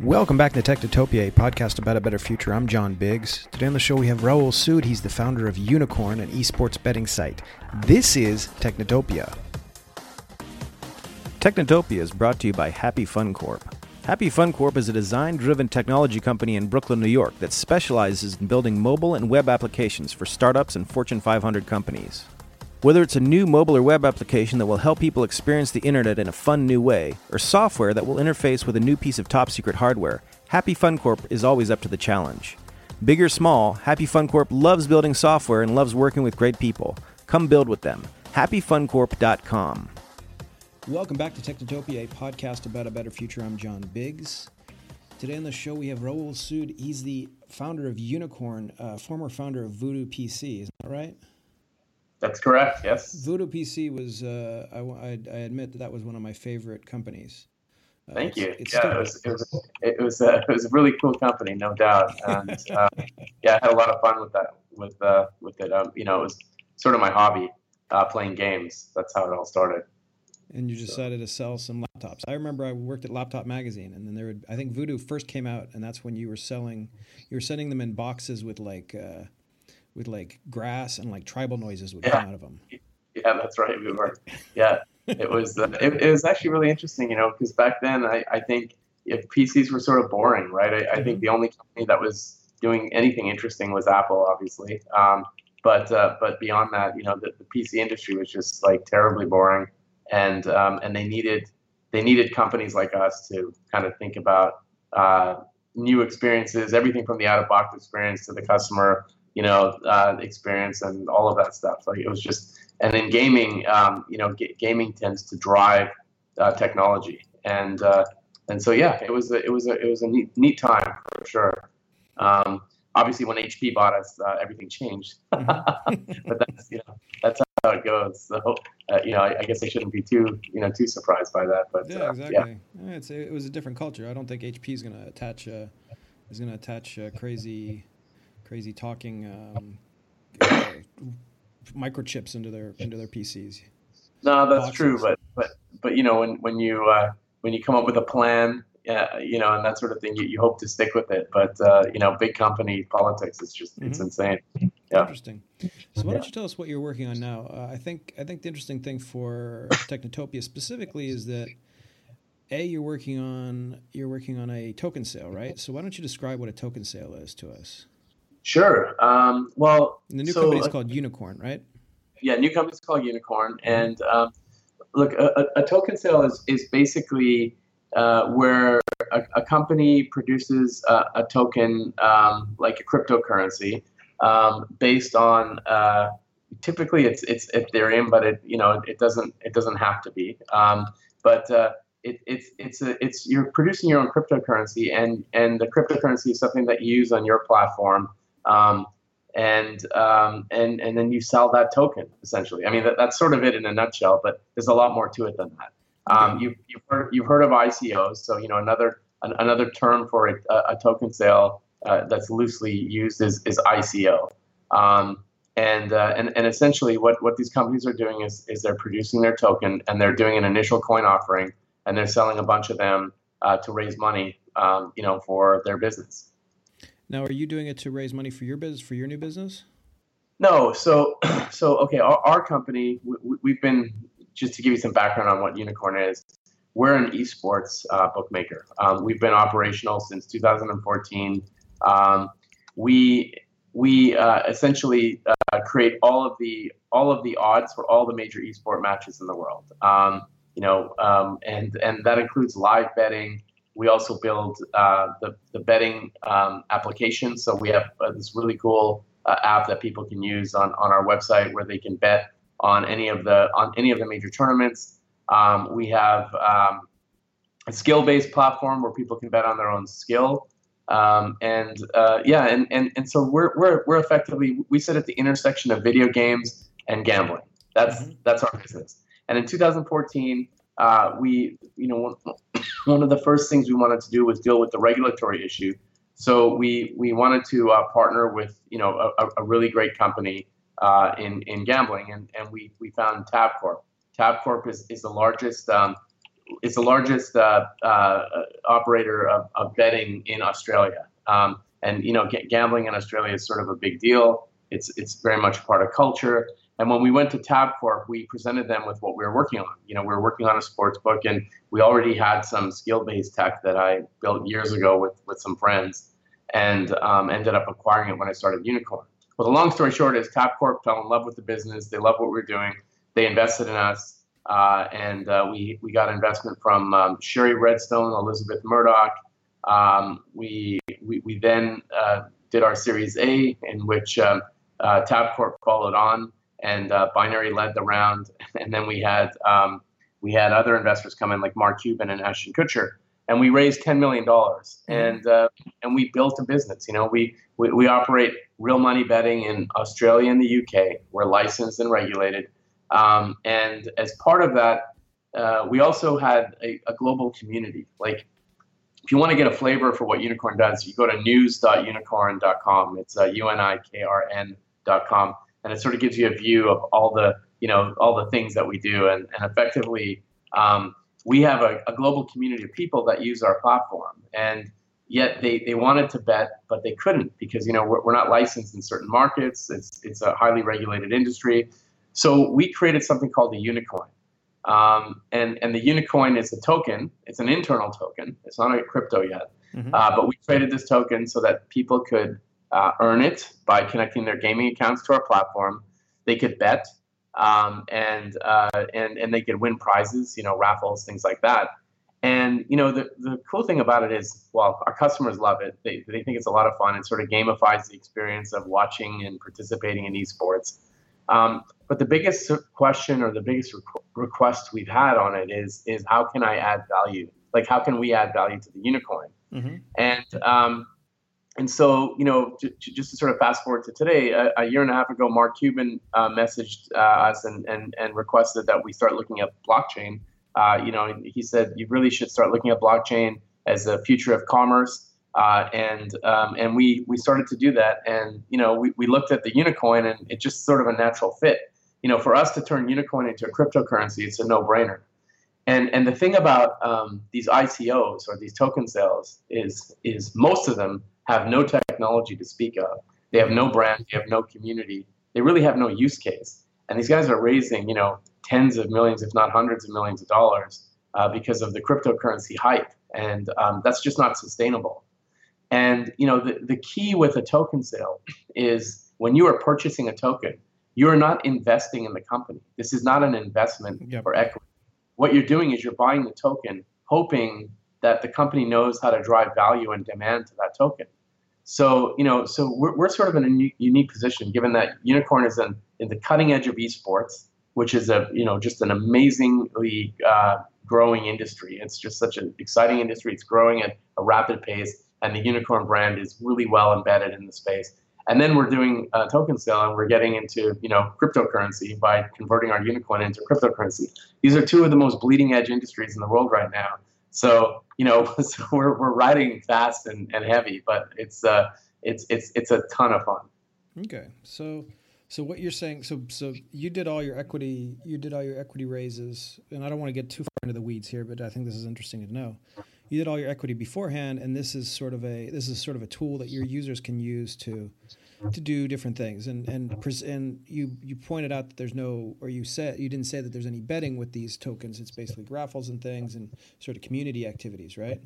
Welcome back to Technotopia, a podcast about a better future. I'm John Biggs. Today on the show we have Rahul Sood. He's the founder of Unikrn, an esports betting site. This is Technotopia. Technotopia is brought to you by Happy Fun Corp. Happy Fun Corp is a design driven technology company in Brooklyn, New York that specializes in building mobile and web applications for startups and Fortune 500 companies. Whether it's a new mobile or web application that will help people experience the internet in a fun new way, or software that will interface with a new piece of top secret hardware, Happy Fun Corp is always up to the challenge. Big or small, Happy Fun Corp loves building software and loves working with great people. Come build with them. HappyFunCorp.com. Welcome back to Technotopia, a podcast about a better future. I'm John Biggs. Today on the show we have Rahul Sood. He's the founder of Unikrn, uh, former founder of Voodoo PC. Is that right? That's correct. Yes. Voodoo PC was. Uh, I, I, I, admit that that was one of my favorite companies. Uh, Thank you. It's yeah, it was, it was, it was, uh, it was a really cool company, no doubt. And uh, yeah, I had a lot of fun with that, with uh, with it. Um, you know, it was sort of my hobby, uh, playing games. That's how it all started. And you decided so. to sell some laptops. I remember I worked at Laptop Magazine, and then there would, I think Voodoo first came out, and that's when you were selling, you were sending them in boxes with like with like grass and like tribal noises would yeah. come out of them. Yeah, that's right. We were. Yeah, it was. Uh, it, it, was actually really interesting, you know, because back then I, I think if PCs were sort of boring, right? I, I mm-hmm. think the only company that was doing anything interesting was Apple, obviously. Um, but uh, but beyond that, you know, the, the, PC industry was just like terribly boring, and um, and they needed they needed companies like us to kind of think about uh, new experiences, everything from the out of box experience to the customer you know, uh, experience and all of that stuff. Like it was just, and in gaming, um, you know, g- gaming tends to drive uh, technology, and uh, and so yeah, it was a, it was a, it was a neat, neat time for sure. Um, obviously, when HP bought us, uh, everything changed. Mm-hmm. but that's you know that's how it goes. So uh, you know, I, I, guess I shouldn't be too you know too surprised by that. But yeah, uh, exactly. Yeah. It's, it was a different culture. I don't think HP is going to attach is going to attach crazy crazy talking um, uh, microchips into their into their PCs. No, that's Boxes. true, but but but you know when when you uh, when you come up with a plan, uh, you know, and that sort of thing, you, you hope to stick with it. But uh, you know, big company politics, it's just mm-hmm. it's insane. Yeah. Interesting. So why don't you tell us what you're working on now? Uh, I think I think the interesting thing for Technotopia specifically is that a you're working on you're working on a token sale, right? So why don't you describe what a token sale is to us? Sure. Um, well, and the new so, company is called Unikrn, right? Yeah, new company is called Unikrn, mm-hmm. and um, look, a, a, token sale is is basically uh, where a, a, company produces a, a token um, like a cryptocurrency um, based on uh, typically it's it's Ethereum, but it you know it doesn't it doesn't have to be. Um, but uh, it, it's it's a, it's you're producing your own cryptocurrency, and and the cryptocurrency is something that you use on your platform um, and um, and and then you sell that token essentially. I mean, that, that's sort of it in a nutshell, but there's a lot more to it than that. Um, you, you've heard you've heard of ICOs, so you know another an, another term for a, a token sale uh, that's loosely used is is ICO. Um, and, uh, and and essentially, what, what these companies are doing is is they're producing their token and they're doing an initial coin offering and they're selling a bunch of them uh, to raise money, um, you know, for their business. Now, are you doing it to raise money for your business, for your new business? No. So, so okay, our, our company, we, have been just to give you some background on what Unikrn is. We're an esports uh, bookmaker. Um, we've been operational since 2014. Um, we we uh, essentially uh, create all of the all of the odds for all the major esport matches in the world. Um, you know, um, and and that includes live betting, we also build uh, the, the betting um, application. So we have uh, this really cool uh, app that people can use on, on our website where they can bet on any of the on any of the major tournaments. Um, we have um, a skill-based platform where people can bet on their own skill. Um, and uh, yeah, and, and, and so we're, we're, we're effectively we sit at the intersection of video games and gambling. That's mm-hmm. that's our business. And in 2014, uh, we, you know, one, of the first things we wanted to do was deal with the regulatory issue. So we we wanted to uh, partner with, you know, a, a really great company uh, in in gambling, and and we we found Tabcorp. Tabcorp is is the largest um, it's the largest uh, uh, operator of, of, betting in Australia. Um, and you know, gambling in Australia is sort of a big deal. It's it's very much part of culture. And when we went to Tabcorp, we presented them with what we were working on. You know, we were working on a sports book, and we already had some skill-based tech that I built years ago with with some friends, and um, ended up acquiring it when I started Unikrn. Well, the long story short is Tabcorp fell in love with the business. They love what we we're doing. They invested in us. Uh, and uh, we we got investment from um, Shari Redstone, Elizabeth Murdoch. Um, we, we we then uh, did our Series A, in which um, uh, Tabcorp followed on, and uh, Binary led the round, and then we had um, we had other investors come in like Mark Cuban and Ashton Kutcher, and we raised ten million dollars, mm-hmm. and uh, and we built a business. You know, we, we we operate real money betting in Australia and the UK. We're licensed and regulated. Um, and as part of that, uh, we also had a, a, global community. Like, if you want to get a flavor for what Unikrn does, you go to news.unikrn.com. It's uh, U-N-I-K-R-N.com, and it sort of gives you a view of all the, you know, all the things that we do. And, and effectively, um, we have a, a global community of people that use our platform. And yet they, they wanted to bet, but they couldn't because, you know, we're, we're not licensed in certain markets. It's, it's a highly regulated industry. So we created something called the Unikoin. Um, and, and the Unikoin is a token. It's an internal token. It's not a crypto yet. Mm-hmm. Uh, but we created this token so that people could uh, earn it by connecting their gaming accounts to our platform. They could bet um, and, uh, and, and they could win prizes, you know, raffles, things like that. And you know the, the cool thing about it is, well, our customers love it. They, they think it's a lot of fun. It sort of gamifies the experience of watching and participating in esports. Um, but the biggest question or the biggest requ- request we've had on it is is how can I add value? Like how can we add value to the unikoin? Mm-hmm. And um, and so you know, just to sort of fast forward to today, a, a year and a half ago, Mark Cuban uh, messaged uh, us and, and and requested that we start looking at blockchain. Uh, you know, he said you really should start looking at blockchain as the future of commerce. Uh, and um, and we we started to do that, and you know we, we looked at the Unikoin, and it's just sort of a natural fit. You know, for us to turn Unikoin into a cryptocurrency, it's a no-brainer. And and the thing about um, these ICOs or these token sales is is most of them have no technology to speak of. They have no brand. They have no community. They really have no use case. And these guys are raising you know tens of millions, if not hundreds of millions of dollars, uh, because of the cryptocurrency hype, and um, that's just not sustainable. And you know, the, the key with a token sale is when you are purchasing a token, you are not investing in the company. This is not an investment yep. for equity. What you're doing is you're buying the token, hoping that the company knows how to drive value and demand to that token. So, you know, so we're, we're sort of in a unique position given that Unikrn is in, in the cutting edge of esports, which is a, you know, just an amazingly uh, growing industry. It's just such an exciting industry. It's growing at a rapid pace and the Unikrn brand is really well embedded in the space. And then we're doing a token sale and we're getting into, you know, cryptocurrency by converting our Unikoin into cryptocurrency. These are two of the most bleeding edge industries in the world right now. So, you know, so we're, we're riding fast and, and heavy, but it's, uh, it's, it's, it's a ton of fun. Okay. So, so what you're saying, so so you did all your equity, you did all your equity raises, and I don't want to get too far into the weeds here, but I think this is interesting to know you did all your equity beforehand, and this is sort of a this is sort of a tool that your users can use to to do different things. And and and you you pointed out that there's no, or you said you didn't say that there's any betting with these tokens. It's basically raffles and things and sort of community activities, right?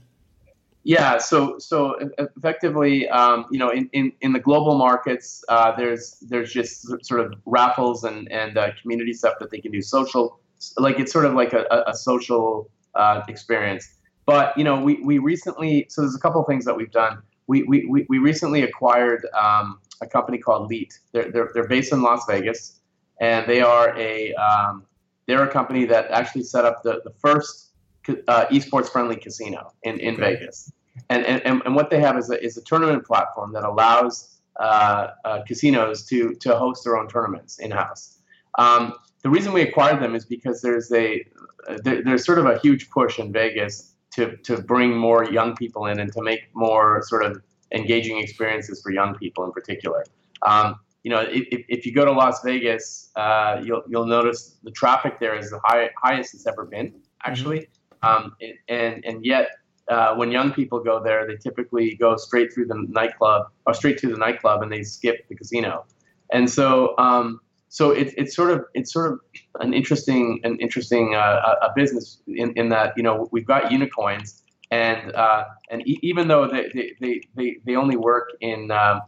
Yeah, so so effectively, um, you know, in, in, in the global markets, uh, there's there's just sort of raffles and and uh, community stuff that they can do social, like it's sort of like a, a social uh, experience. But you know, we, we recently so there's a couple of things that we've done. We we, we, we recently acquired um, a company called Leet. They're, they're they're based in Las Vegas, and they are a um, they're a company that actually set up the the first uh, esports friendly casino in in okay. Vegas. And, and and what they have is a is a tournament platform that allows uh, uh, casinos to to host their own tournaments in house. Um, the reason we acquired them is because there's a there, there's sort of a huge push in Vegas to to bring more young people in and to make more sort of engaging experiences for young people in particular. Um, you know, if, if you go to Las Vegas, uh, you'll you'll notice the traffic there is the high, highest it's ever been actually. Mm-hmm. Um, and and yet, uh, when young people go there, they typically go straight through the nightclub or straight to the nightclub, and they skip the casino. And so, um, so it's it's sort of it's sort of an interesting an interesting uh, a business in, in that you know we've got unikoins and uh, and e- even though they, they, they, they only work in um,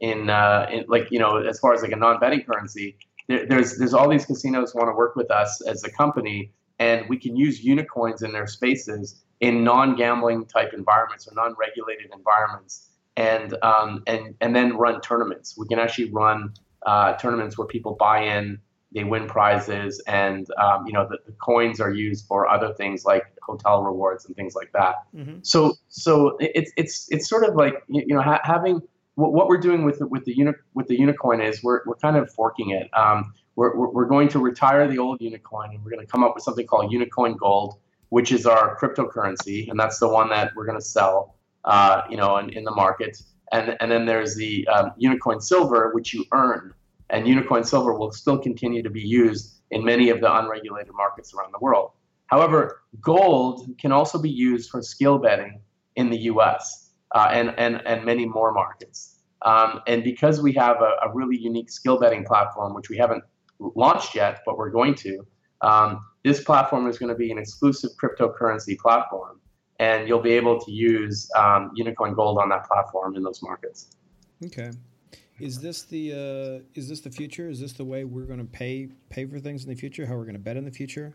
in, uh, in like you know as far as like a non-betting currency there, there's there's all these casinos want to work with us as a company and we can use unikoins in their spaces in non-gambling type environments or non-regulated environments. And um, and and then run tournaments. We can actually run uh, tournaments where people buy in, they win prizes, and um, you know the, the, coins are used for other things like hotel rewards and things like that. Mm-hmm. So so it's it's it's sort of like you know ha- having what, what we're doing with the, with the uni- with the unikoin is we're we're kind of forking it. Um, we're, we're going to retire the old unikoin and we're going to come up with something called unikoin gold, which is our cryptocurrency, and that's the one that we're going to sell, uh, you know, in, in the market and and then there's the um, Unikoin Silver, which you earn, and Unikoin Silver will still continue to be used in many of the unregulated markets around the world. However, gold can also be used for skill betting in the U.S. Uh, and and and many more markets. Um, and because we have a, a, really unique skill betting platform, which we haven't launched yet, but we're going to, um, this platform is going to be an exclusive cryptocurrency platform and you'll be able to use um, Unikoin Gold on that platform in those markets. Okay. Is this the uh, is this the future? Is this the way we're going to pay pay for things in the future? How we're going to bet in the future?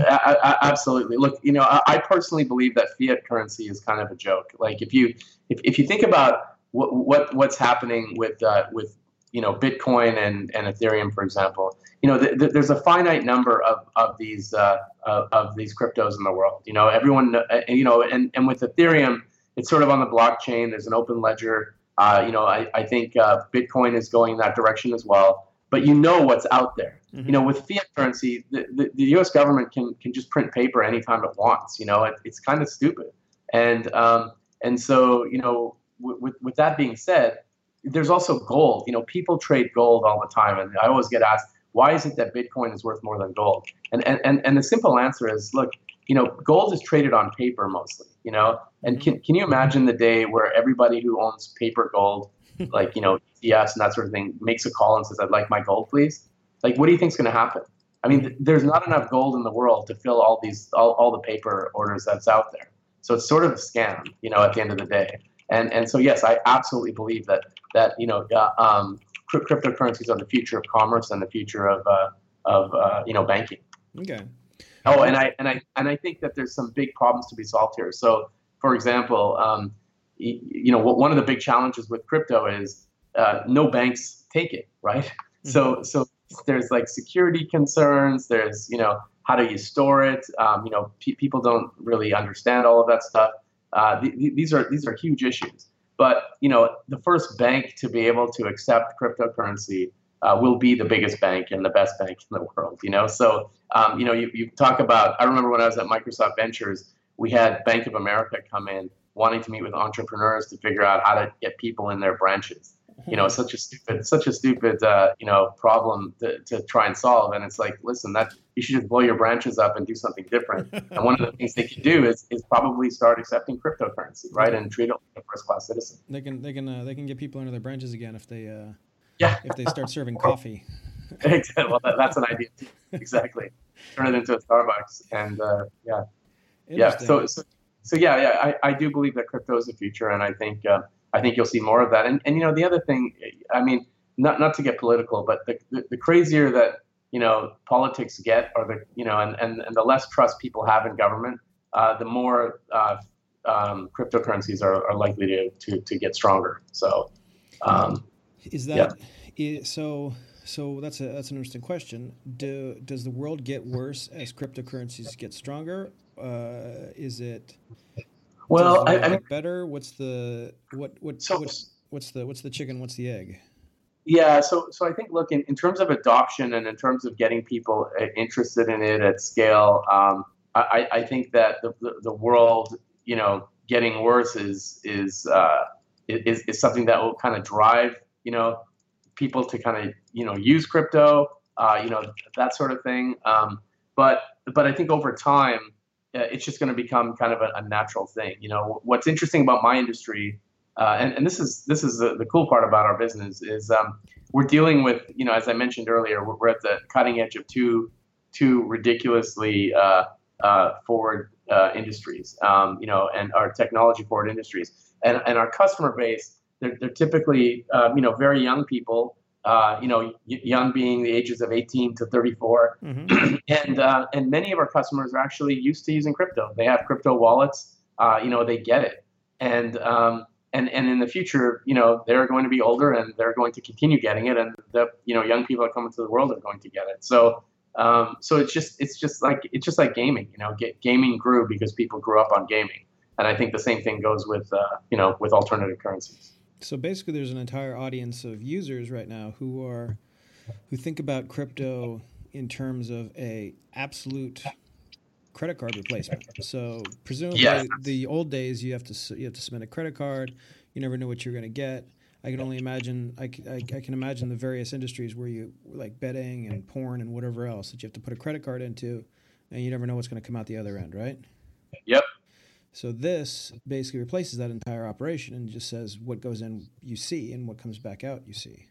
I, I, absolutely. Look, you know, I, I, personally believe that fiat currency is kind of a joke. Like if you if, if you think about what, what what's happening with uh, with you know Bitcoin and, and Ethereum, for example, you know, th- th- there's a finite number of of these uh, of, of, these cryptos in the world. You know, everyone, uh, you know, and and with Ethereum, it's sort of on the blockchain. There's an open ledger. Uh, you know, I I think uh, Bitcoin is going in that direction as well. But you know what's out there. Mm-hmm. You know, with fiat currency, the, the, the, U.S. government can can just print paper anytime it wants. You know, it, it's kind of stupid. And um, and so you know, w- with with that being said, there's also gold. You know, people trade gold all the time, and I always get asked why is it that Bitcoin is worth more than gold? And, and, and, and the simple answer is, look, you know, gold is traded on paper mostly, you know, and can, can you imagine the day where everybody who owns paper gold, like, you know, ETFs and that sort of thing, makes a call and says, I'd like my gold, please? Like, what do you think is going to happen? I mean, th- there's not enough gold in the world to fill all these, all, all the paper orders that's out there. So it's sort of a scam, you know, at the end of the day. And, and so, yes, I absolutely believe that, that you know, uh, um, cryptocurrencies are the future of commerce and the future of uh, of uh, you know banking. Okay. Oh, and I and I and I think that there's some big problems to be solved here. So, for example, um, you, know, one of the big challenges with crypto is uh, no banks take it, right? Mm-hmm. So, so there's like security concerns. There's you know how do you store it? Um, you know, people don't really understand all of that stuff. Uh, th- these are these are huge issues. But you know, the first bank to be able to accept cryptocurrency uh, will be the biggest bank and the best bank in the world. You know, so um, you know, you, you talk about. I remember when I was at Microsoft Ventures, we had Bank of America come in wanting to meet with entrepreneurs to figure out how to get people in their branches you know, such a stupid, such a stupid, uh, you know, problem to, to try and solve. And it's like, listen, that you should just blow your branches up and do something different. and one of the things they can do is, is probably start accepting cryptocurrency, right, and treat it like a first class citizen. They can, they can, uh, they can get people into their branches again if they, uh, yeah, if they start serving coffee. Well, that, that's an idea. Too. Exactly. Turn it into a Starbucks, and uh, yeah, yeah. So, so, so yeah, yeah. I, I do believe that crypto is the future, and I think. Uh, I think you'll see more of that. And, and you know, the other thing, I mean, not not to get political, but the, the, the crazier that you know politics get, or the you know, and, and, and the less trust people have in government, uh, the more uh, um, cryptocurrencies are, are likely to, to, to get stronger. So, um, is that yeah. so? So that's a that's an interesting question. Do, does the world get worse as cryptocurrencies get stronger? Uh, is it well, I, I mean, better. What's the what what so, what's, what's the what's the chicken? What's the egg? Yeah, so so I think look in, in terms of adoption and in terms of getting people uh, interested in it at scale, um, I, I think that the, the, the world you know getting worse is is uh, is, is something that will kind of drive you know people to kind of you know use crypto, uh, you know that sort of thing. Um, but but I think over time it's just going to become kind of a, a, natural thing. You know, what's interesting about my industry, uh, and, and this is this is the, the cool part about our business is um, we're dealing with you know as I mentioned earlier, we're, we're at the cutting edge of two two ridiculously uh, uh, forward uh, industries, um, you know, and our technology forward industries, and and our customer base. They're, they're typically, um, you know, very young people uh, you know, young being the ages of 18 to 34, mm-hmm. and uh, and many of our customers are actually used to using crypto. They have crypto wallets. Uh, you know, they get it, and um, and and in the future, you know, they're going to be older and they're going to continue getting it, and the you know young people that come into the world are going to get it. So. Um, so it's just it's just like it's just like gaming, you know. Get, gaming grew because people grew up on gaming, and I think the same thing goes with uh, you know with alternative currencies. So basically, there's an entire audience of users right now who are who think about crypto in terms of a absolute credit card replacement. So presumably, yeah. the old days you have to you have to submit a credit card. You never know what you're going to get. I can only imagine. I, I, I, can imagine the various industries where you like betting and porn and whatever else that you have to put a credit card into, and you never know what's going to come out the other end, right? Yep. So this basically replaces that entire operation and just says what goes in you see and what comes back out you see.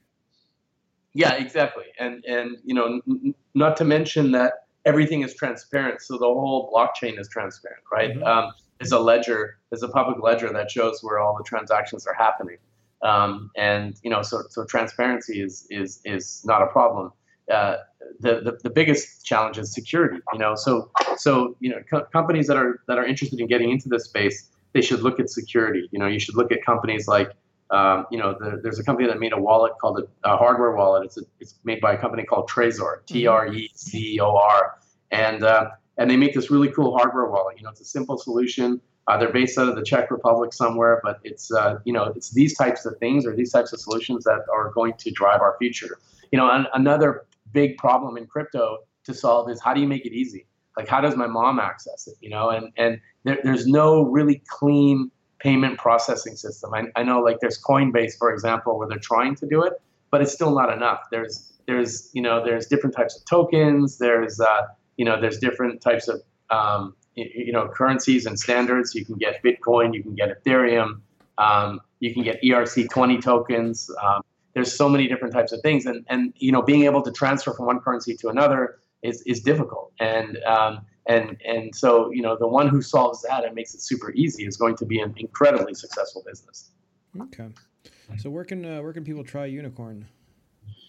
Yeah, exactly. And and you know, n- not to mention that everything is transparent, so the whole blockchain is transparent, right? Mm-hmm. Um, there's a ledger, there's a public ledger that shows where all the transactions are happening, um, and you know, so so transparency is is is not a problem. Uh, the, the, the biggest challenge is security. You know, so so you know co- companies that are that are interested in getting into this space, they should look at security. You know, you should look at companies like um, you know, the, there's a company that made a wallet called a, a hardware wallet. It's a, it's made by a company called Trezor, mm-hmm. T R E Z O R, and uh, and they make this really cool hardware wallet. You know, it's a simple solution. Uh, they're based out of the Czech Republic somewhere, but it's uh, you know it's these types of things or these types of solutions that are going to drive our future. You know, an, another big problem in crypto to solve is how do you make it easy? Like how does my mom access it? You know, and and there, there's no really clean payment processing system. I, I know like there's Coinbase, for example, where they're trying to do it, but it's still not enough. There's there's you know there's different types of tokens. There's uh, you know there's different types of um, you know currencies and standards. You can get Bitcoin, you can get Ethereum, um, you can get ERC20 tokens. Um, there's so many different types of things, and and you know being able to transfer from one currency to another is is difficult, and um, and and so you know the one who solves that and makes it super easy is going to be an incredibly successful business. Okay, so where can uh, where can people try Unikrn?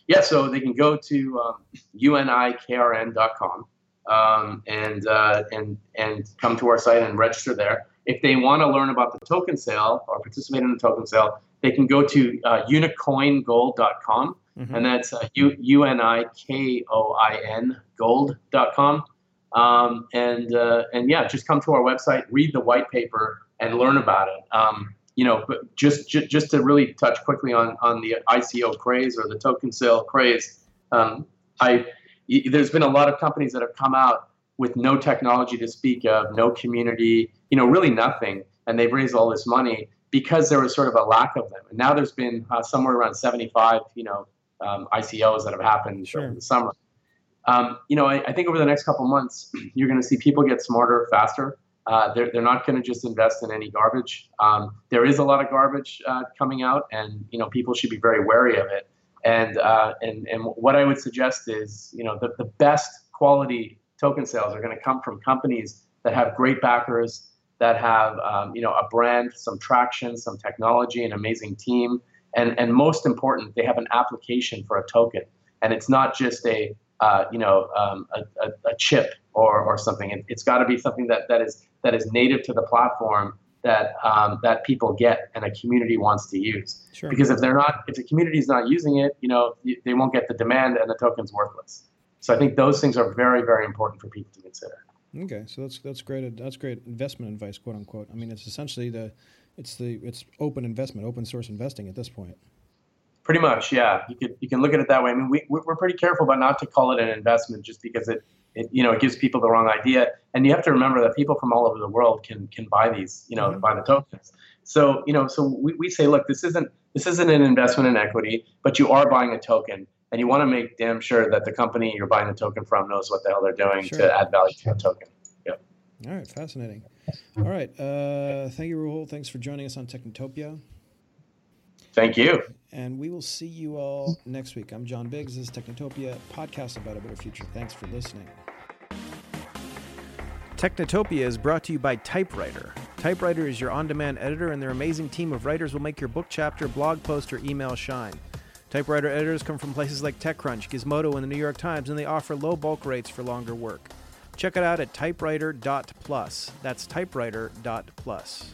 Yeah, so they can go to um, unikrn.com um, and uh, and and come to our site and register there. If they want to learn about the token sale or participate in the token sale, they can go to uh, unikoingold.com, mm-hmm. and that's uh, U N I K O I N gold.com. Um, and uh, and yeah, just come to our website, read the white paper, and learn about it. Um, you know, but just, just just to really touch quickly on on the ICO craze or the token sale craze, um, I there's been a lot of companies that have come out with no technology to speak of, no community, you know, really nothing, and they've raised all this money because there was sort of a lack of them. And now there's been uh, somewhere around 75, you know, um, ICOs that have happened sure. over the summer. Um, you know, I, I, think over the next couple months, you're going to see people get smarter faster. Uh, they're, they're not going to just invest in any garbage. Um, there is a lot of garbage uh, coming out, and you know, people should be very wary of it. And uh, and and what I would suggest is, you know, the, the best quality token sales are going to come from companies that have great backers, that have um, you know a brand, some traction, some technology, an amazing team, and and most important, they have an application for a token, and it's not just a uh, you know um, a, a, a, chip or or something. It, has got to be something that that is that is native to the platform that um, that people get and a community wants to use. Sure. Because if they're not, if the community is not using it, you know, they won't get the demand and the token's worthless. So I think those things are very very important for people to consider. Okay, so that's that's great. That's great investment advice, quote unquote. I mean, it's essentially the it's the it's open investment, open source investing at this point. Pretty much, yeah. You could you can look at it that way. I mean, we we're pretty careful about not to call it an investment just because it, it you know it gives people the wrong idea. And you have to remember that people from all over the world can can buy these, you know, mm-hmm. buy the tokens. So you know, so we, we say, look, this isn't this isn't an investment in equity, but you are buying a token and you want to make damn sure that the company you're buying the token from knows what the hell they're doing sure. to add value to the token. Yep. All right, fascinating. All right, uh, thank you, Rahul. Thanks for joining us on Technotopia. Thank you. And we will see you all next week. I'm John Biggs. This is Technotopia, podcast about a better future. Thanks for listening. Technotopia is brought to you by Typewriter. Typewriter is your on demand editor, and their amazing team of writers will make your book chapter, blog post, or email shine. Typewriter editors come from places like TechCrunch, Gizmodo, and the New York Times, and they offer low bulk rates for longer work. Check it out at typewriter.plus. That's typewriter.plus.